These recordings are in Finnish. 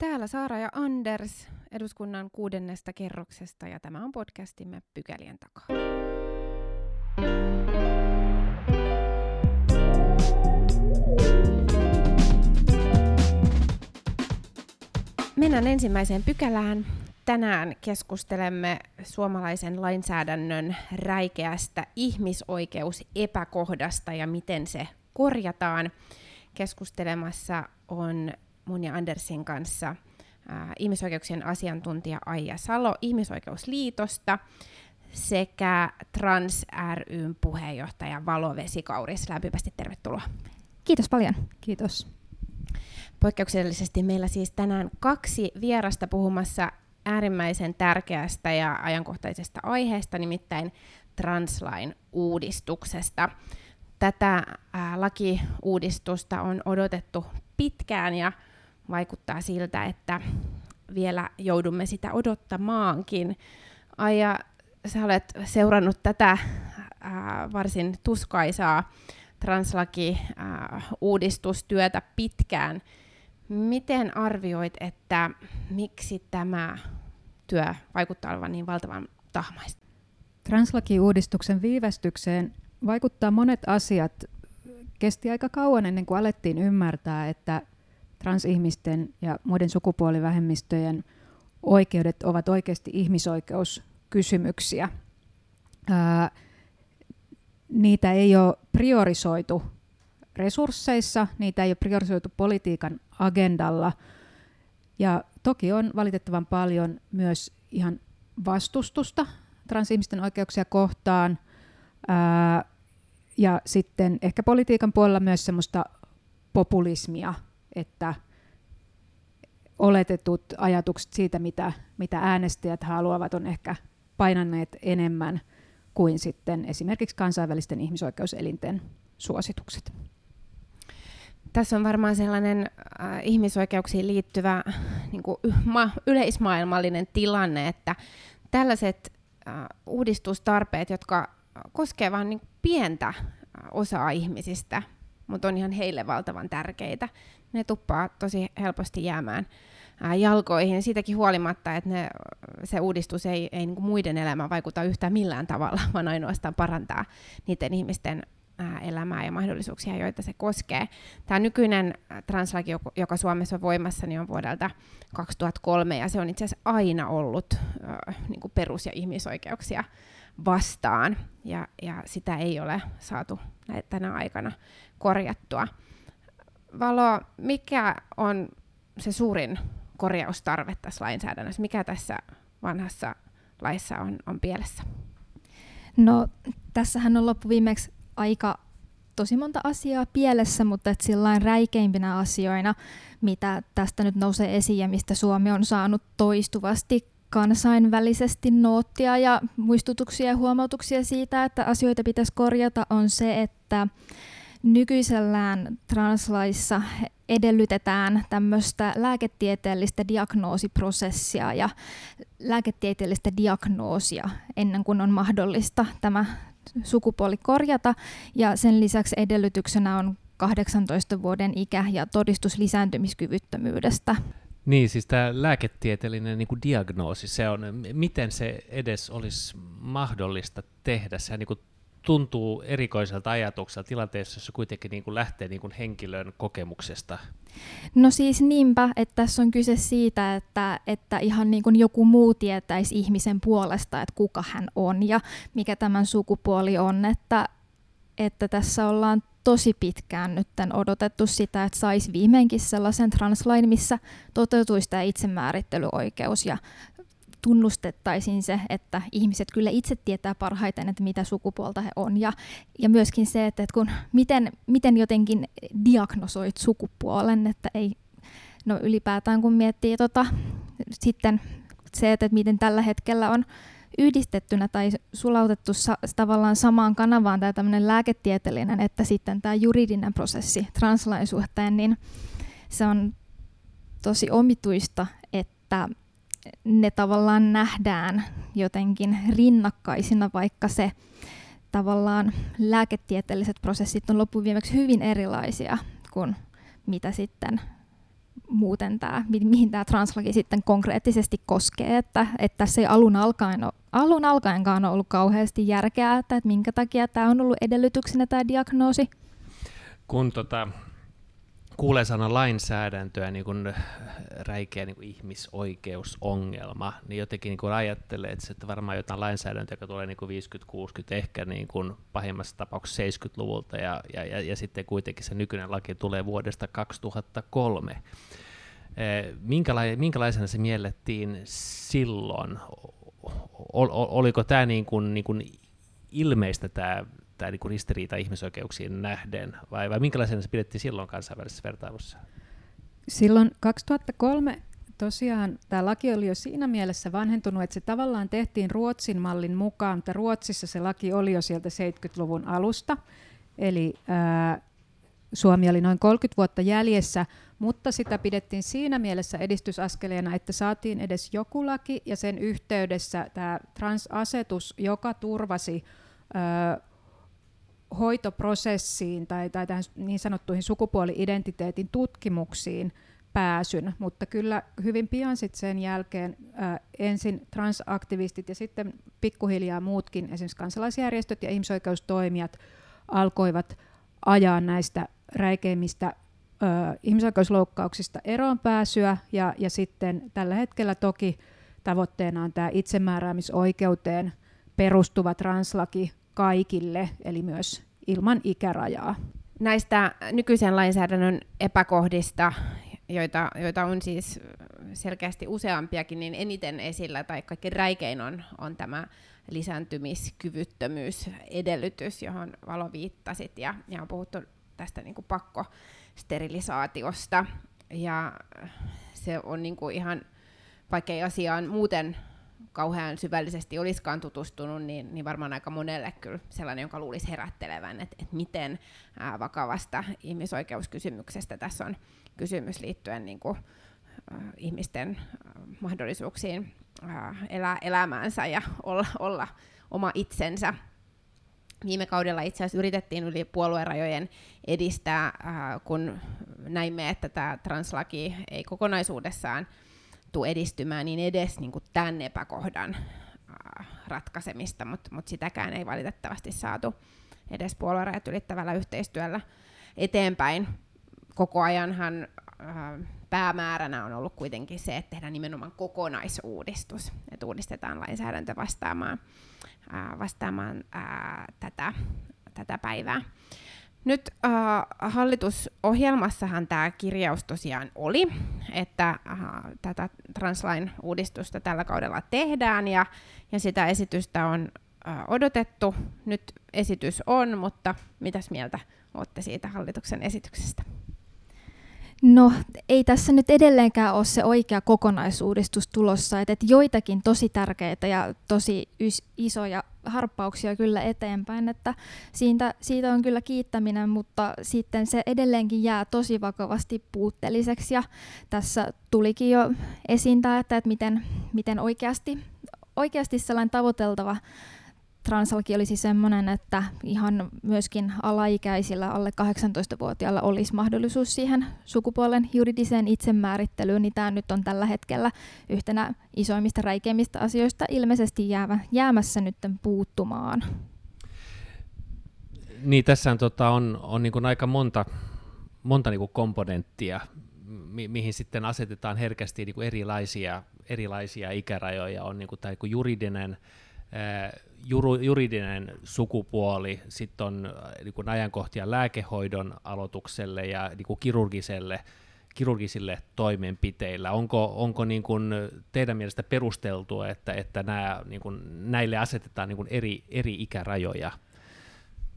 Täällä Saara ja Anders eduskunnan kuudennesta kerroksesta ja tämä on podcastimme Pykälien takaa. Mennään ensimmäiseen pykälään. Tänään keskustelemme suomalaisen lainsäädännön räikeästä ihmisoikeusepäkohdasta ja miten se korjataan. Keskustelemassa on mun ja Andersin kanssa ihmisoikeuksien asiantuntija Aija Salo Ihmisoikeusliitosta sekä Trans ryn puheenjohtaja Valo Vesikauris. Lämpimästi tervetuloa. Kiitos paljon. Kiitos. Poikkeuksellisesti meillä siis tänään kaksi vierasta puhumassa äärimmäisen tärkeästä ja ajankohtaisesta aiheesta, nimittäin translain uudistuksesta. Tätä ää, lakiuudistusta on odotettu pitkään ja vaikuttaa siltä, että vielä joudumme sitä odottamaankin. Aija, sä olet seurannut tätä ää, varsin tuskaisaa translaki-uudistustyötä pitkään. Miten arvioit, että miksi tämä työ vaikuttaa olevan niin valtavan tahmaista? Translaki-uudistuksen viivästykseen vaikuttaa monet asiat. Kesti aika kauan ennen kuin alettiin ymmärtää, että transihmisten ja muiden sukupuolivähemmistöjen oikeudet ovat oikeasti ihmisoikeuskysymyksiä. Ää, niitä ei ole priorisoitu resursseissa, niitä ei ole priorisoitu politiikan agendalla. Ja toki on valitettavan paljon myös ihan vastustusta transihmisten oikeuksia kohtaan. Ää, ja sitten ehkä politiikan puolella myös semmoista populismia että oletetut ajatukset siitä, mitä, mitä äänestäjät haluavat, on ehkä painanneet enemmän kuin sitten esimerkiksi kansainvälisten ihmisoikeuselinten suositukset. Tässä on varmaan sellainen äh, ihmisoikeuksiin liittyvä niin kuin, ma, yleismaailmallinen tilanne, että tällaiset äh, uudistustarpeet, jotka koskevat vain niin pientä osaa ihmisistä, mutta on ihan heille valtavan tärkeitä, ne tuppaa tosi helposti jäämään ää, jalkoihin. Siitäkin huolimatta, että ne, se uudistus ei, ei niin muiden elämään vaikuta yhtään millään tavalla, vaan ainoastaan parantaa niiden ihmisten ää, elämää ja mahdollisuuksia, joita se koskee. Tämä nykyinen translaki, joka Suomessa on voimassa, niin on vuodelta 2003, ja se on itse asiassa aina ollut niin perus- ja ihmisoikeuksia vastaan, ja, ja sitä ei ole saatu tänä aikana korjattua. Valo, mikä on se suurin korjaustarve tässä lainsäädännössä? Mikä tässä vanhassa laissa on, on pielessä? No, tässähän on loppuviimeksi aika tosi monta asiaa pielessä, mutta et sillain räikeimpinä asioina, mitä tästä nyt nousee esiin ja mistä Suomi on saanut toistuvasti kansainvälisesti noottia ja muistutuksia ja huomautuksia siitä, että asioita pitäisi korjata, on se, että Nykyisellään translaissa edellytetään tämmöistä lääketieteellistä diagnoosiprosessia ja lääketieteellistä diagnoosia ennen kuin on mahdollista tämä sukupuoli korjata. Ja sen lisäksi edellytyksenä on 18 vuoden ikä ja todistus lisääntymiskyvyttömyydestä. Niin, siis tämä lääketieteellinen niin kuin diagnoosi, se on, miten se edes olisi mahdollista tehdä? Se niin kuin tuntuu erikoiselta ajatukselta tilanteessa, jossa kuitenkin niin kuin lähtee niin kuin henkilön kokemuksesta? No siis niinpä, että tässä on kyse siitä, että, että ihan niin kuin joku muu tietäisi ihmisen puolesta, että kuka hän on ja mikä tämän sukupuoli on, että, että tässä ollaan tosi pitkään nyt odotettu sitä, että saisi viimeinkin sellaisen translain, missä toteutuisi tämä itsemäärittelyoikeus ja tunnustettaisiin se, että ihmiset kyllä itse tietää parhaiten, että mitä sukupuolta he on. Ja, ja myöskin se, että, että kun, miten, miten jotenkin diagnosoit sukupuolen, että ei, no ylipäätään kun miettii tota, sitten se, että miten tällä hetkellä on yhdistettynä tai sulautettu sa- tavallaan samaan kanavaan tämä tämmöinen lääketieteellinen, että sitten tämä juridinen prosessi translain suhteen, niin se on tosi omituista, että ne tavallaan nähdään jotenkin rinnakkaisina, vaikka se tavallaan lääketieteelliset prosessit on loppuviimeksi hyvin erilaisia kuin mitä sitten muuten tämä, mihin tämä translaki sitten konkreettisesti koskee, että, että tässä ei alun alkaen, ole, alun alkaenkaan ole ollut kauheasti järkeä, että, että minkä takia tämä on ollut edellytyksenä tämä diagnoosi. Kun tota, kuulee sana lainsäädäntöä niin kuin räikeä niin kuin ihmisoikeusongelma, niin jotenkin niin kuin ajattelee, että, se, että varmaan jotain lainsäädäntöä, joka tulee niin kuin 50-60, ehkä niin kuin pahimmassa tapauksessa 70-luvulta, ja, ja, ja, ja sitten kuitenkin se nykyinen laki tulee vuodesta 2003. Eh, Minkäla- minkälaisena se miellettiin silloin? Oliko tämä niin kuin, niin kuin ilmeistä tämä tämä niin ristiriita ihmisoikeuksiin nähden, vai, vai minkälaisena se pidettiin silloin kansainvälisessä vertailussa? Silloin 2003 tosiaan tämä laki oli jo siinä mielessä vanhentunut, että se tavallaan tehtiin Ruotsin mallin mukaan, mutta Ruotsissa se laki oli jo sieltä 70-luvun alusta, eli ää, Suomi oli noin 30 vuotta jäljessä, mutta sitä pidettiin siinä mielessä edistysaskeleena, että saatiin edes joku laki ja sen yhteydessä tämä transasetus, joka turvasi hoitoprosessiin tai, tai tähän niin sanottuihin sukupuoli-identiteetin tutkimuksiin pääsyn, mutta kyllä hyvin pian sit sen jälkeen ää, ensin transaktivistit ja sitten pikkuhiljaa muutkin, esimerkiksi kansalaisjärjestöt ja ihmisoikeustoimijat, alkoivat ajaa näistä räikeimmistä ää, ihmisoikeusloukkauksista eroon pääsyä, ja, ja sitten tällä hetkellä toki tavoitteena on tämä itsemääräämisoikeuteen perustuva translaki kaikille, eli myös ilman ikärajaa. Näistä nykyisen lainsäädännön epäkohdista, joita, joita on siis selkeästi useampiakin, niin eniten esillä tai kaikki räikein on, on tämä lisääntymiskyvyttömyysedellytys, johon Valo viittasit, ja, ja on puhuttu tästä niin kuin pakkosterilisaatiosta, ja se on niin kuin ihan, vaikka ei asiaan muuten kauhean syvällisesti olisikaan tutustunut, niin, niin varmaan aika monelle kyllä sellainen, jonka luulisi herättelevän, että, että miten ää, vakavasta ihmisoikeuskysymyksestä tässä on kysymys liittyen niin kuin, äh, ihmisten äh, mahdollisuuksiin äh, elää elämäänsä ja olla, olla oma itsensä. Viime kaudella itse asiassa yritettiin yli puoluerajojen edistää, äh, kun näimme, että tämä translaki ei kokonaisuudessaan tule edistymään, niin edes niin kuin tämän epäkohdan ratkaisemista, mutta mut sitäkään ei valitettavasti saatu edes puoluerajat ylittävällä yhteistyöllä eteenpäin. Koko ajanhan äh, päämääränä on ollut kuitenkin se, että tehdään nimenomaan kokonaisuudistus, että uudistetaan lainsäädäntö vastaamaan, äh, vastaamaan äh, tätä, tätä päivää. Nyt äh, hallitusohjelmassahan tämä kirjaus tosiaan oli, että äh, tätä translain uudistusta tällä kaudella tehdään ja, ja sitä esitystä on äh, odotettu. Nyt esitys on, mutta mitäs mieltä olette siitä hallituksen esityksestä? No ei tässä nyt edelleenkään ole se oikea kokonaisuudistus tulossa, että et joitakin tosi tärkeitä ja tosi ys- isoja harppauksia kyllä eteenpäin, että siitä, siitä on kyllä kiittäminen, mutta sitten se edelleenkin jää tosi vakavasti puutteelliseksi ja tässä tulikin jo esiin tämä, että, että miten, miten oikeasti, oikeasti sellainen tavoiteltava translaki olisi sellainen, että ihan myöskin alaikäisillä alle 18-vuotiailla olisi mahdollisuus siihen sukupuolen juridiseen itsemäärittelyyn, niin tämä nyt on tällä hetkellä yhtenä isoimmista räikeimmistä asioista ilmeisesti jäävä, jäämässä nyt puuttumaan. Niin, tässä tota, on, on niin aika monta, monta niin komponenttia, mi- mihin sitten asetetaan herkästi niin erilaisia, erilaisia ikärajoja. On niin kuin tämä niin juridinen juridinen sukupuoli, sitten on niin kuin ajankohtia lääkehoidon aloitukselle ja niin kuin kirurgiselle, kirurgisille toimenpiteillä. Onko, onko niin kuin teidän mielestä perusteltua, että, että nämä, niin kuin, näille asetetaan niin kuin eri, eri ikärajoja?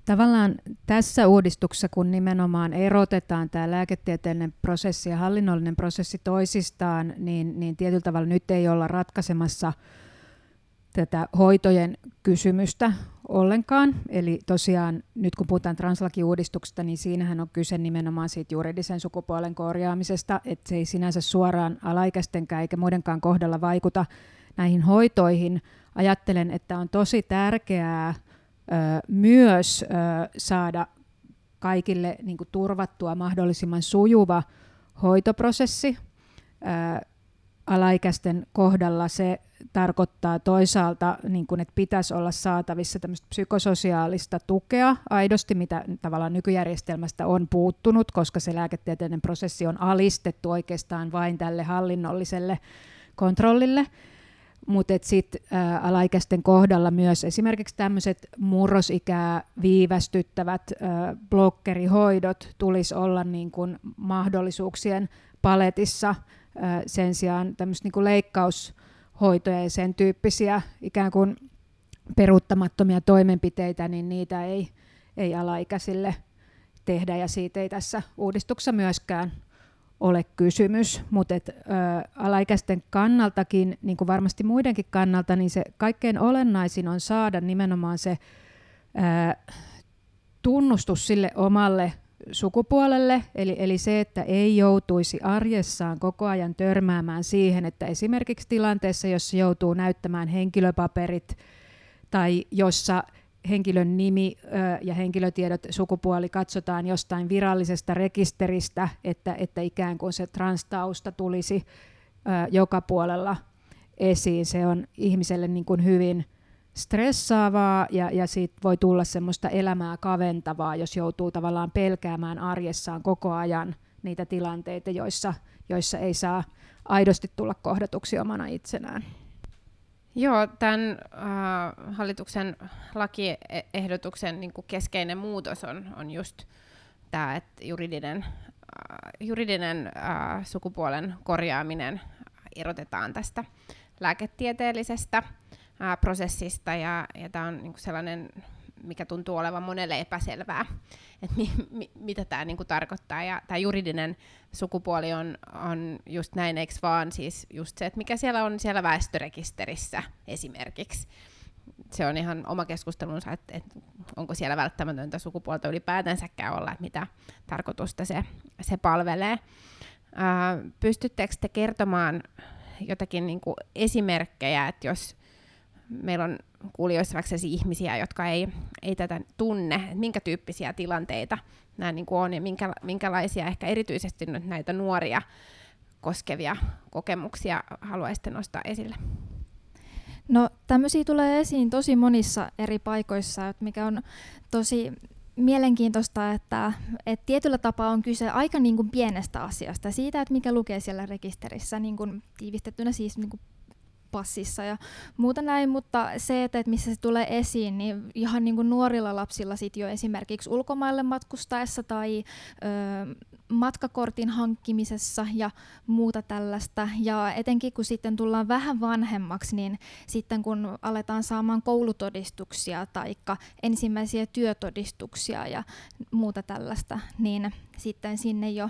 Tavallaan tässä uudistuksessa, kun nimenomaan erotetaan tämä lääketieteellinen prosessi ja hallinnollinen prosessi toisistaan, niin, niin tietyllä tavalla nyt ei olla ratkaisemassa – tätä hoitojen kysymystä ollenkaan. Eli tosiaan nyt kun puhutaan translakiuudistuksesta, niin siinähän on kyse nimenomaan siitä juridisen sukupuolen korjaamisesta, että se ei sinänsä suoraan alaikäistenkään eikä muidenkaan kohdalla vaikuta näihin hoitoihin. Ajattelen, että on tosi tärkeää ö, myös ö, saada kaikille niin kuin turvattua mahdollisimman sujuva hoitoprosessi. Ää, alaikäisten kohdalla se tarkoittaa toisaalta, niin kun, että pitäisi olla saatavissa psykososiaalista tukea aidosti, mitä tavallaan nykyjärjestelmästä on puuttunut, koska se lääketieteellinen prosessi on alistettu oikeastaan vain tälle hallinnolliselle kontrollille. Mutta sitten alaikäisten kohdalla myös esimerkiksi tämmöiset murrosikää viivästyttävät ää, blokkerihoidot tulisi olla niin kun mahdollisuuksien paletissa sen sijaan tämmöistä niin leikkaushoitoja ja sen tyyppisiä ikään kuin peruuttamattomia toimenpiteitä, niin niitä ei, ei alaikäisille tehdä. Ja siitä ei tässä uudistuksessa myöskään ole kysymys, mutta et, ö, alaikäisten kannaltakin, niin kuin varmasti muidenkin kannalta, niin se kaikkein olennaisin on saada nimenomaan se ö, tunnustus sille omalle sukupuolelle, eli, eli se, että ei joutuisi arjessaan koko ajan törmäämään siihen, että esimerkiksi tilanteessa, jossa joutuu näyttämään henkilöpaperit tai jossa henkilön nimi ja henkilötiedot, sukupuoli katsotaan jostain virallisesta rekisteristä, että, että ikään kuin se transtausta tulisi joka puolella esiin. Se on ihmiselle niin kuin hyvin stressaavaa ja, ja siitä voi tulla semmoista elämää kaventavaa, jos joutuu tavallaan pelkäämään arjessaan koko ajan niitä tilanteita, joissa, joissa ei saa aidosti tulla kohdatuksi omana itsenään. Joo, tämän äh, hallituksen lakiehdotuksen niin keskeinen muutos on, on just tämä, että juridinen, äh, juridinen äh, sukupuolen korjaaminen erotetaan tästä lääketieteellisestä äh, prosessista, ja, ja tämä on niin kuin sellainen mikä tuntuu olevan monelle epäselvää, että mi, mi, mitä tämä niinku tarkoittaa. Ja tämä juridinen sukupuoli on, on just näin, eikö vaan siis just se, että mikä siellä on siellä väestörekisterissä esimerkiksi. Se on ihan oma keskustelunsa, että, että onko siellä välttämätöntä sukupuolta ylipäätänsäkään olla, että mitä tarkoitusta se, se palvelee. Ää, pystyttekö te kertomaan jotakin niin esimerkkejä, että jos meillä on kuulijoissa vaikka ihmisiä, jotka ei, ei tätä tunne, että minkä tyyppisiä tilanteita nämä niin kuin on ja minkä, minkälaisia ehkä erityisesti nyt näitä nuoria koskevia kokemuksia haluaisitte nostaa esille? No tämmöisiä tulee esiin tosi monissa eri paikoissa, mikä on tosi mielenkiintoista, että, että tietyllä tapaa on kyse aika niin kuin pienestä asiasta, siitä, että mikä lukee siellä rekisterissä, niin kuin tiivistettynä siis niin kuin passissa ja muuta näin, mutta se, että, että missä se tulee esiin, niin ihan niin kuin nuorilla lapsilla sit jo esimerkiksi ulkomaille matkustaessa tai ö, matkakortin hankkimisessa ja muuta tällaista. Ja etenkin kun sitten tullaan vähän vanhemmaksi, niin sitten kun aletaan saamaan koulutodistuksia tai ensimmäisiä työtodistuksia ja muuta tällaista, niin sitten sinne jo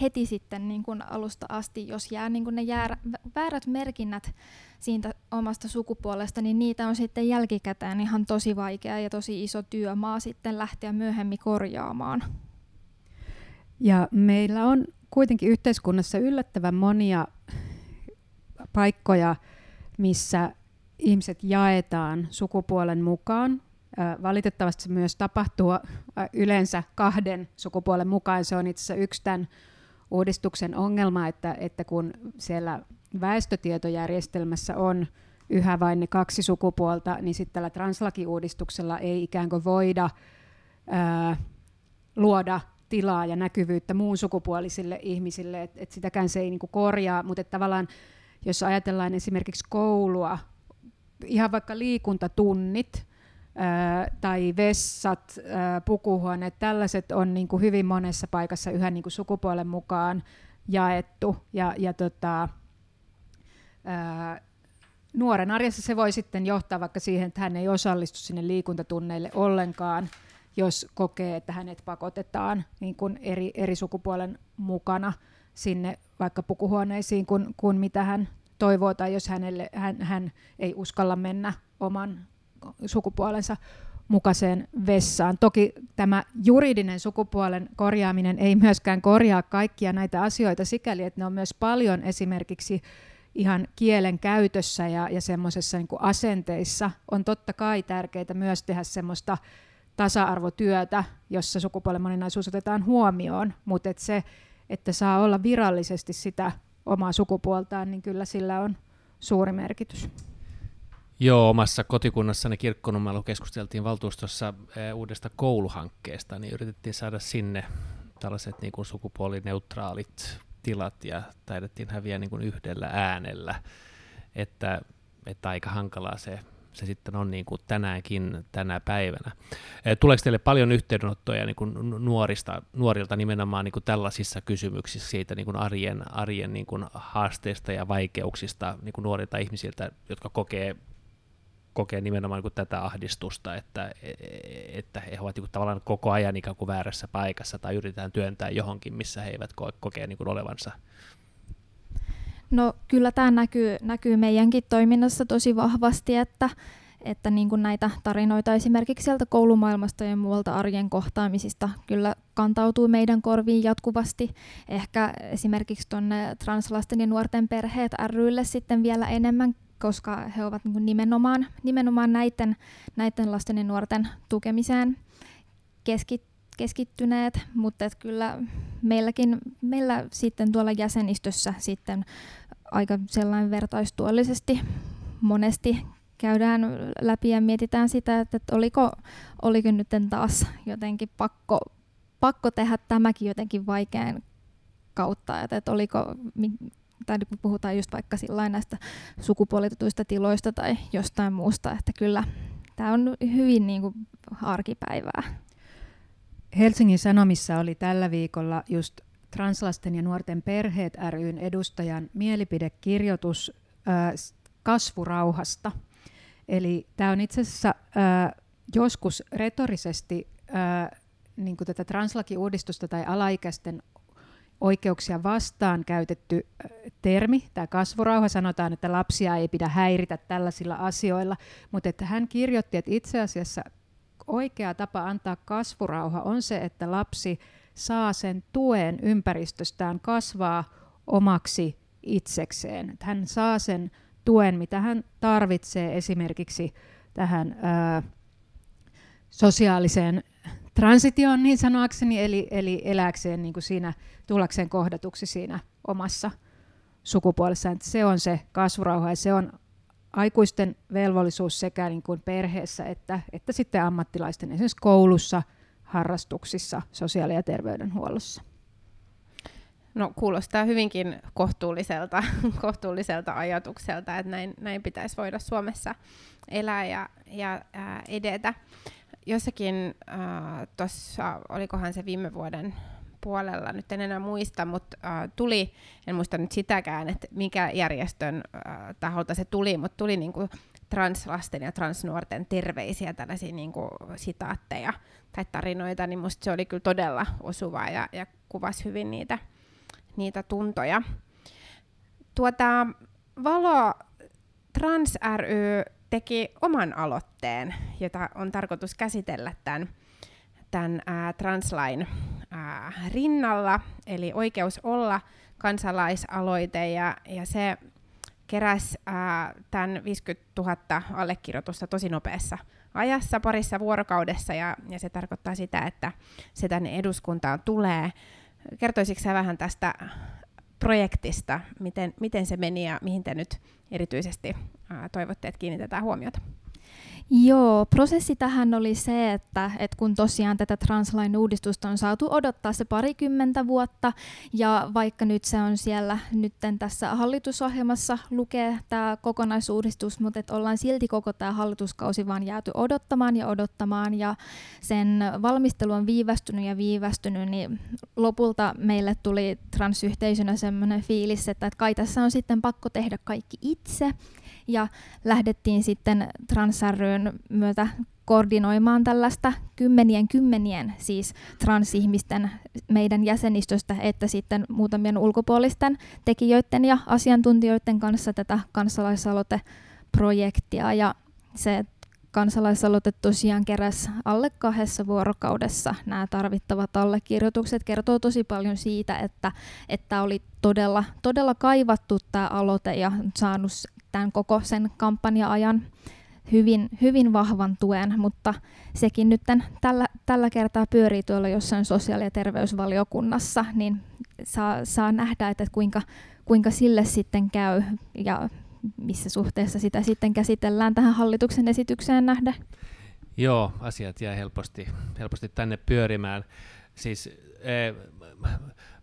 heti sitten niin kuin alusta asti, jos jää niin kuin ne jää, väärät merkinnät siitä omasta sukupuolesta, niin niitä on sitten jälkikäteen ihan tosi vaikea ja tosi iso työmaa sitten lähteä myöhemmin korjaamaan. Ja meillä on kuitenkin yhteiskunnassa yllättävän monia paikkoja, missä ihmiset jaetaan sukupuolen mukaan. Valitettavasti se myös tapahtuu yleensä kahden sukupuolen mukaan. Se on itse asiassa yksi tämän uudistuksen ongelma, että, että kun siellä väestötietojärjestelmässä on yhä vain ne kaksi sukupuolta, niin sitten tällä translakiuudistuksella ei ikään kuin voida ää, luoda tilaa ja näkyvyyttä muun sukupuolisille ihmisille, että et sitäkään se ei niinku korjaa, mutta tavallaan jos ajatellaan esimerkiksi koulua, ihan vaikka liikuntatunnit, tai vessat, pukuhuoneet, tällaiset on niin kuin hyvin monessa paikassa yhä niin kuin sukupuolen mukaan jaettu. Ja, ja tota, ää, nuoren arjessa se voi sitten johtaa vaikka siihen, että hän ei osallistu sinne liikuntatunneille ollenkaan, jos kokee, että hänet pakotetaan niin kuin eri, eri sukupuolen mukana sinne vaikka pukuhuoneisiin kuin, kuin mitä hän toivoo, tai jos hänelle, hän, hän ei uskalla mennä oman sukupuolensa mukaiseen vessaan. Toki tämä juridinen sukupuolen korjaaminen ei myöskään korjaa kaikkia näitä asioita sikäli, että ne on myös paljon esimerkiksi ihan kielen käytössä ja, ja semmoisessa niin asenteissa on totta kai tärkeää myös tehdä semmoista tasa-arvotyötä, jossa sukupuolen moninaisuus otetaan huomioon, mutta se, että saa olla virallisesti sitä omaa sukupuoltaan, niin kyllä sillä on suuri merkitys. Joo, omassa kotikunnassani Kirkkonummella keskusteltiin valtuustossa eh, uudesta kouluhankkeesta, niin yritettiin saada sinne tällaiset niin kuin sukupuolineutraalit tilat ja taidettiin häviä niin kuin yhdellä äänellä, että, että aika hankalaa se, se sitten on niin kuin tänäänkin tänä päivänä. Eh, tuleeko teille paljon yhteydenottoja niin kuin nuorista, nuorilta nimenomaan niin kuin tällaisissa kysymyksissä siitä niin kuin arjen, arjen niin kuin haasteista ja vaikeuksista niin kuin nuorilta ihmisiltä, jotka kokee kokee nimenomaan niin tätä ahdistusta, että, että he ovat niin kuin tavallaan koko ajan ikään kuin väärässä paikassa tai yritetään työntää johonkin, missä he eivät kokee niin kuin olevansa. No kyllä tämä näkyy, näkyy meidänkin toiminnassa tosi vahvasti, että, että niin kuin näitä tarinoita esimerkiksi sieltä koulumaailmasta ja muualta arjen kohtaamisista kyllä kantautuu meidän korviin jatkuvasti. Ehkä esimerkiksi tuonne translasten ja nuorten perheet rylle sitten vielä enemmän koska he ovat niin nimenomaan, nimenomaan näiden, näiden lasten ja nuorten tukemiseen keskit, keskittyneet, mutta et kyllä meilläkin, meillä sitten tuolla jäsenistössä sitten aika sellainen vertaistuollisesti monesti käydään läpi ja mietitään sitä, että oliko, oliko nyt taas jotenkin pakko, pakko tehdä tämäkin jotenkin vaikean kautta, että, että oliko, tai kun puhutaan just vaikka näistä sukupuolitetuista tiloista tai jostain muusta, että kyllä tämä on hyvin niin kuin arkipäivää. Helsingin Sanomissa oli tällä viikolla just Translasten ja nuorten perheet ryn edustajan mielipidekirjoitus äh, kasvurauhasta. Eli tämä on itse asiassa äh, joskus retorisesti äh, niin tätä translakiuudistusta tai alaikäisten oikeuksia vastaan käytetty termi, tämä kasvurauha, sanotaan, että lapsia ei pidä häiritä tällaisilla asioilla, mutta että hän kirjoitti, että itse asiassa oikea tapa antaa kasvurauha on se, että lapsi saa sen tuen ympäristöstään kasvaa omaksi itsekseen. Että hän saa sen tuen, mitä hän tarvitsee esimerkiksi tähän ää, sosiaaliseen transitioon niin sanoakseni, eli, eli eläkseen niin kuin siinä, tullakseen kohdatuksi siinä omassa sukupuolessaan. Että se on se kasvurauha ja se on aikuisten velvollisuus sekä niin kuin perheessä että, että sitten ammattilaisten esimerkiksi koulussa, harrastuksissa, sosiaali- ja terveydenhuollossa. No kuulostaa hyvinkin kohtuulliselta, kohtuulliselta ajatukselta, että näin, näin pitäisi voida Suomessa elää ja, ja ää, edetä jossakin äh, tuossa, olikohan se viime vuoden puolella, nyt en enää muista, mutta äh, tuli, en muista nyt sitäkään, että mikä järjestön äh, taholta se tuli, mutta tuli niinku translasten ja transnuorten terveisiä, tällaisia niinku sitaatteja tai tarinoita, niin musta se oli kyllä todella osuvaa ja, ja kuvasi hyvin niitä, niitä tuntoja. Tuota, Valo Trans ry teki oman aloitteen, jota on tarkoitus käsitellä tämän, tämän ää, translain ää, rinnalla, eli oikeus olla kansalaisaloite, ja, ja se keräsi tämän 50 000 allekirjoitusta tosi nopeassa ajassa, parissa vuorokaudessa, ja, ja se tarkoittaa sitä, että se tänne eduskuntaan tulee. Kertoisitko vähän tästä projektista, miten, miten se meni ja mihin te nyt erityisesti ää, toivotte, että kiinnitetään huomiota? Joo, prosessi tähän oli se, että, että kun tosiaan tätä translain uudistusta on saatu odottaa se parikymmentä vuotta, ja vaikka nyt se on siellä nytten tässä hallitusohjelmassa lukee tämä kokonaisuudistus, mutta että ollaan silti koko tämä hallituskausi vaan jääty odottamaan ja odottamaan, ja sen valmistelu on viivästynyt ja viivästynyt, niin lopulta meille tuli transyhteisönä sellainen fiilis, että, että kai tässä on sitten pakko tehdä kaikki itse, ja lähdettiin sitten Transryn myötä koordinoimaan tällaista kymmenien kymmenien siis transihmisten meidän jäsenistöstä, että sitten muutamien ulkopuolisten tekijöiden ja asiantuntijoiden kanssa tätä kansalaisaloiteprojektia. Ja se kansalaisaloite tosiaan keräsi alle kahdessa vuorokaudessa nämä tarvittavat allekirjoitukset. Kertoo tosi paljon siitä, että, että oli todella, todella kaivattu tämä aloite ja saanut tämän koko sen kampanja-ajan hyvin, hyvin vahvan tuen, mutta sekin nyt tällä, tällä kertaa pyörii tuolla jossain sosiaali- ja terveysvaliokunnassa, niin saa, saa nähdä, että kuinka, kuinka sille sitten käy ja missä suhteessa sitä sitten käsitellään tähän hallituksen esitykseen nähdä. Joo, asiat jää helposti, helposti tänne pyörimään. Siis, eh,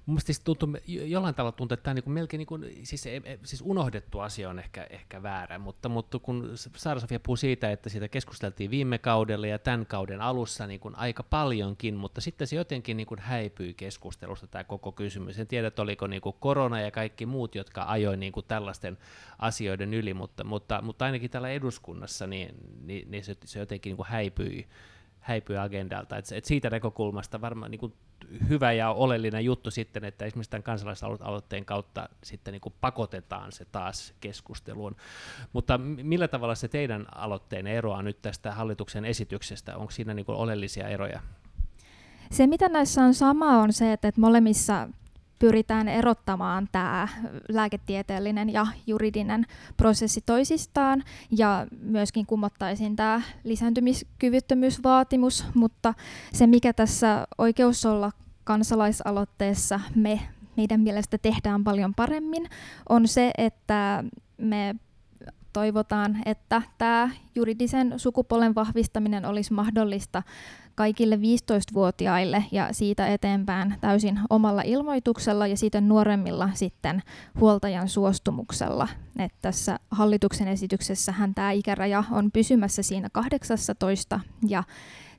Mielestäni siis tuntuu, jollain tavalla tuntuu, että tämä niin kuin melkein niin kuin, siis, e, e, siis unohdettu asia on ehkä, ehkä väärä, mutta, mutta kun Saara Sofia puhuu siitä, että siitä keskusteltiin viime kaudella ja tämän kauden alussa niin kuin aika paljonkin, mutta sitten se jotenkin niin kuin häipyi keskustelusta tämä koko kysymys. En tiedä, että oliko niin kuin korona ja kaikki muut, jotka ajoi niin kuin tällaisten asioiden yli, mutta, mutta, mutta ainakin täällä eduskunnassa niin, niin, niin se, se jotenkin niin kuin häipyi häipyi agendalta. Et, et siitä näkökulmasta varmaan niin hyvä ja oleellinen juttu sitten, että esimerkiksi tämän kansalaisaloitteen kautta sitten niin pakotetaan se taas keskusteluun. Mutta millä tavalla se teidän aloitteen eroaa nyt tästä hallituksen esityksestä? Onko siinä niin oleellisia eroja? Se, mitä näissä on sama, on se, että molemmissa pyritään erottamaan tämä lääketieteellinen ja juridinen prosessi toisistaan ja myöskin kumottaisiin tämä lisääntymiskyvyttömyysvaatimus, mutta se mikä tässä oikeus olla kansalaisaloitteessa me meidän mielestä tehdään paljon paremmin, on se, että me toivotaan, että tämä juridisen sukupuolen vahvistaminen olisi mahdollista kaikille 15-vuotiaille ja siitä eteenpäin täysin omalla ilmoituksella ja siitä nuoremmilla sitten huoltajan suostumuksella. Et tässä hallituksen esityksessähän tämä ikäraja on pysymässä siinä 18 ja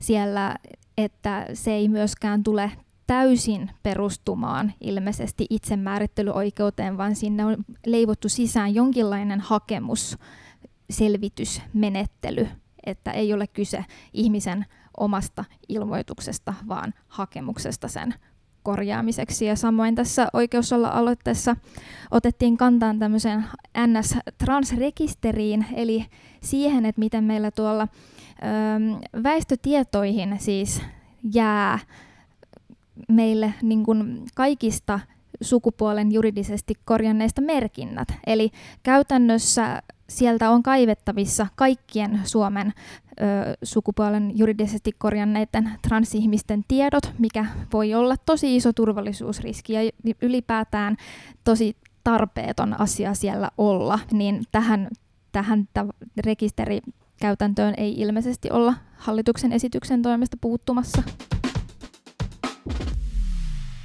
siellä, että se ei myöskään tule täysin perustumaan ilmeisesti itsemäärittelyoikeuteen, vaan sinne on leivottu sisään jonkinlainen hakemus, selvitysmenettely, että ei ole kyse ihmisen omasta ilmoituksesta, vaan hakemuksesta sen korjaamiseksi. Ja samoin tässä oikeusolla-aloitteessa otettiin kantaan tämmöiseen NS-transrekisteriin, eli siihen, että miten meillä tuolla ö, väestötietoihin siis jää meille niin kuin kaikista sukupuolen juridisesti korjanneista merkinnät. Eli käytännössä sieltä on kaivettavissa kaikkien Suomen ö, sukupuolen juridisesti korjanneiden transihmisten tiedot, mikä voi olla tosi iso turvallisuusriski ja ylipäätään tosi tarpeeton asia siellä olla, niin tähän, tähän rekisterikäytäntöön ei ilmeisesti olla hallituksen esityksen toimesta puuttumassa.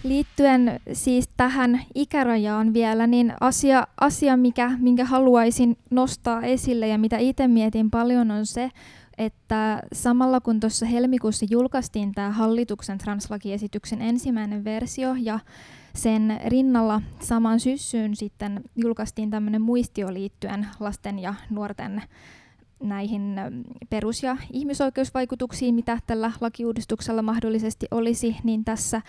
Liittyen siis tähän ikärajaan vielä, niin asia, asia mikä, minkä haluaisin nostaa esille ja mitä itse mietin paljon on se, että samalla kun tuossa helmikuussa julkaistiin tämä hallituksen translakiesityksen ensimmäinen versio ja sen rinnalla saman syssyyn sitten julkaistiin tämmöinen muistio liittyen lasten ja nuorten näihin perus- ja ihmisoikeusvaikutuksiin, mitä tällä lakiuudistuksella mahdollisesti olisi, niin tässä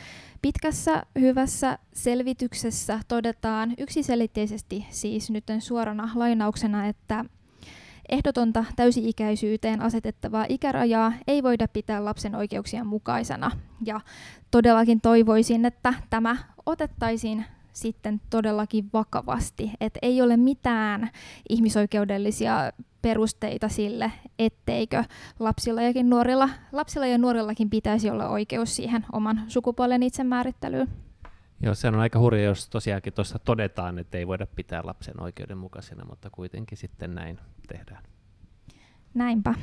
pitkässä hyvässä selvityksessä todetaan yksiselitteisesti siis nyt suorana lainauksena, että ehdotonta täysi-ikäisyyteen asetettavaa ikärajaa ei voida pitää lapsen oikeuksien mukaisena. Ja todellakin toivoisin, että tämä otettaisiin sitten todellakin vakavasti, että ei ole mitään ihmisoikeudellisia perusteita sille, etteikö lapsilla, ja nuorilla, lapsilla ja nuorillakin pitäisi olla oikeus siihen oman sukupuolen itsemäärittelyyn. Joo, se on aika hurja, jos tosiaankin tuossa todetaan, että ei voida pitää lapsen oikeudenmukaisena, mutta kuitenkin sitten näin tehdään. Näinpä.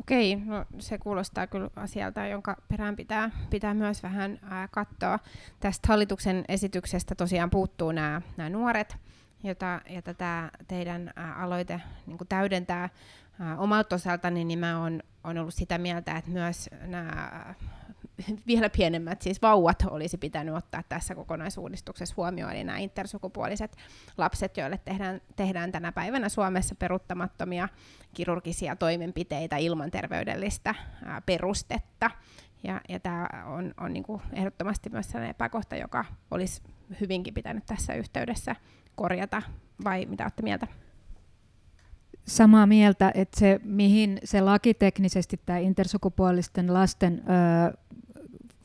Okei, no se kuulostaa kyllä asialta, jonka perään pitää, pitää myös vähän ää, katsoa. Tästä hallituksen esityksestä tosiaan puuttuu nämä nuoret, jota, jota tämä teidän ää, aloite niin täydentää. Ää, omalta osaltani niin mä on ollut sitä mieltä, että myös nämä vielä pienemmät, siis vauvat olisi pitänyt ottaa tässä kokonaisuudistuksessa huomioon, eli nämä intersukupuoliset lapset, joille tehdään, tehdään tänä päivänä Suomessa peruttamattomia kirurgisia toimenpiteitä ilman terveydellistä ää, perustetta. Ja, ja tämä on, on niinku ehdottomasti myös sellainen epäkohta, joka olisi hyvinkin pitänyt tässä yhteydessä korjata, vai mitä olette mieltä? Samaa mieltä, että se, mihin se lakiteknisesti tämä intersukupuolisten lasten ö,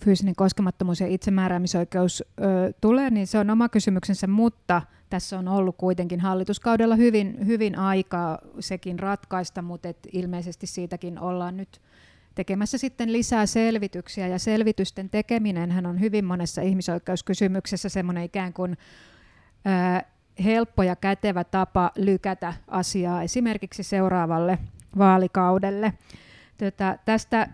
fyysinen koskemattomuus ja itsemääräämisoikeus ö, tulee, niin se on oma kysymyksensä, mutta tässä on ollut kuitenkin hallituskaudella hyvin, hyvin aikaa sekin ratkaista, mutta et ilmeisesti siitäkin ollaan nyt tekemässä sitten lisää selvityksiä, ja selvitysten tekeminen on hyvin monessa ihmisoikeuskysymyksessä semmoinen ikään kuin ää, helppo ja kätevä tapa lykätä asiaa esimerkiksi seuraavalle vaalikaudelle. Tätä, tästä,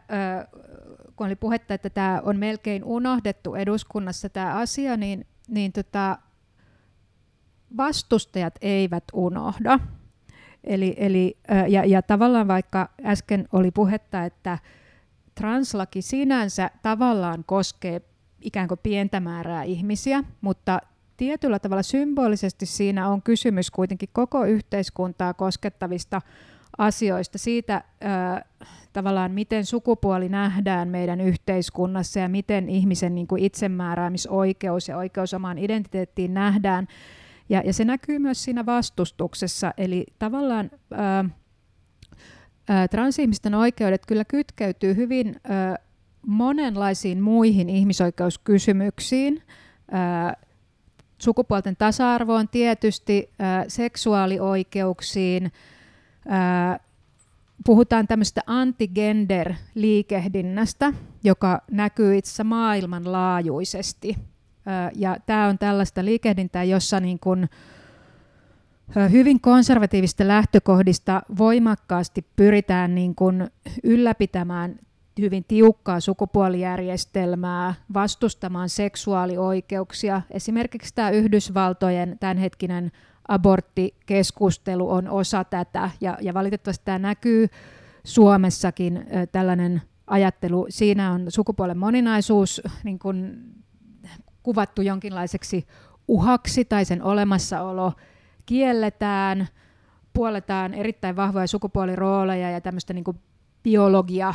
kun oli puhetta, että tämä on melkein unohdettu eduskunnassa tämä asia, niin, niin tota, vastustajat eivät unohda. Eli, eli, ja, ja tavallaan vaikka äsken oli puhetta, että translaki sinänsä tavallaan koskee ikään kuin pientä määrää ihmisiä, mutta tietyllä tavalla symbolisesti siinä on kysymys kuitenkin koko yhteiskuntaa koskettavista asioista, siitä äh, tavallaan miten sukupuoli nähdään meidän yhteiskunnassa ja miten ihmisen niin kuin itsemääräämisoikeus ja oikeus omaan identiteettiin nähdään. Ja, ja se näkyy myös siinä vastustuksessa, eli tavallaan ää, ää, transihmisten oikeudet kyllä kytkeytyy hyvin ää, monenlaisiin muihin ihmisoikeuskysymyksiin. Ää, sukupuolten tasa-arvoon tietysti, ää, seksuaalioikeuksiin, puhutaan tämmöistä antigender-liikehdinnästä, joka näkyy itse maailmanlaajuisesti ja tämä on tällaista liikehdintää, jossa niin kun, hyvin konservatiivista lähtökohdista voimakkaasti pyritään niin kun ylläpitämään hyvin tiukkaa sukupuolijärjestelmää, vastustamaan seksuaalioikeuksia. Esimerkiksi tämä Yhdysvaltojen tämänhetkinen aborttikeskustelu on osa tätä, ja, ja valitettavasti tämä näkyy Suomessakin tällainen ajattelu. Siinä on sukupuolen moninaisuus niin kun kuvattu jonkinlaiseksi uhaksi tai sen olemassaolo kielletään, puoletaan erittäin vahvoja sukupuolirooleja ja tämmöistä niin kuin biologia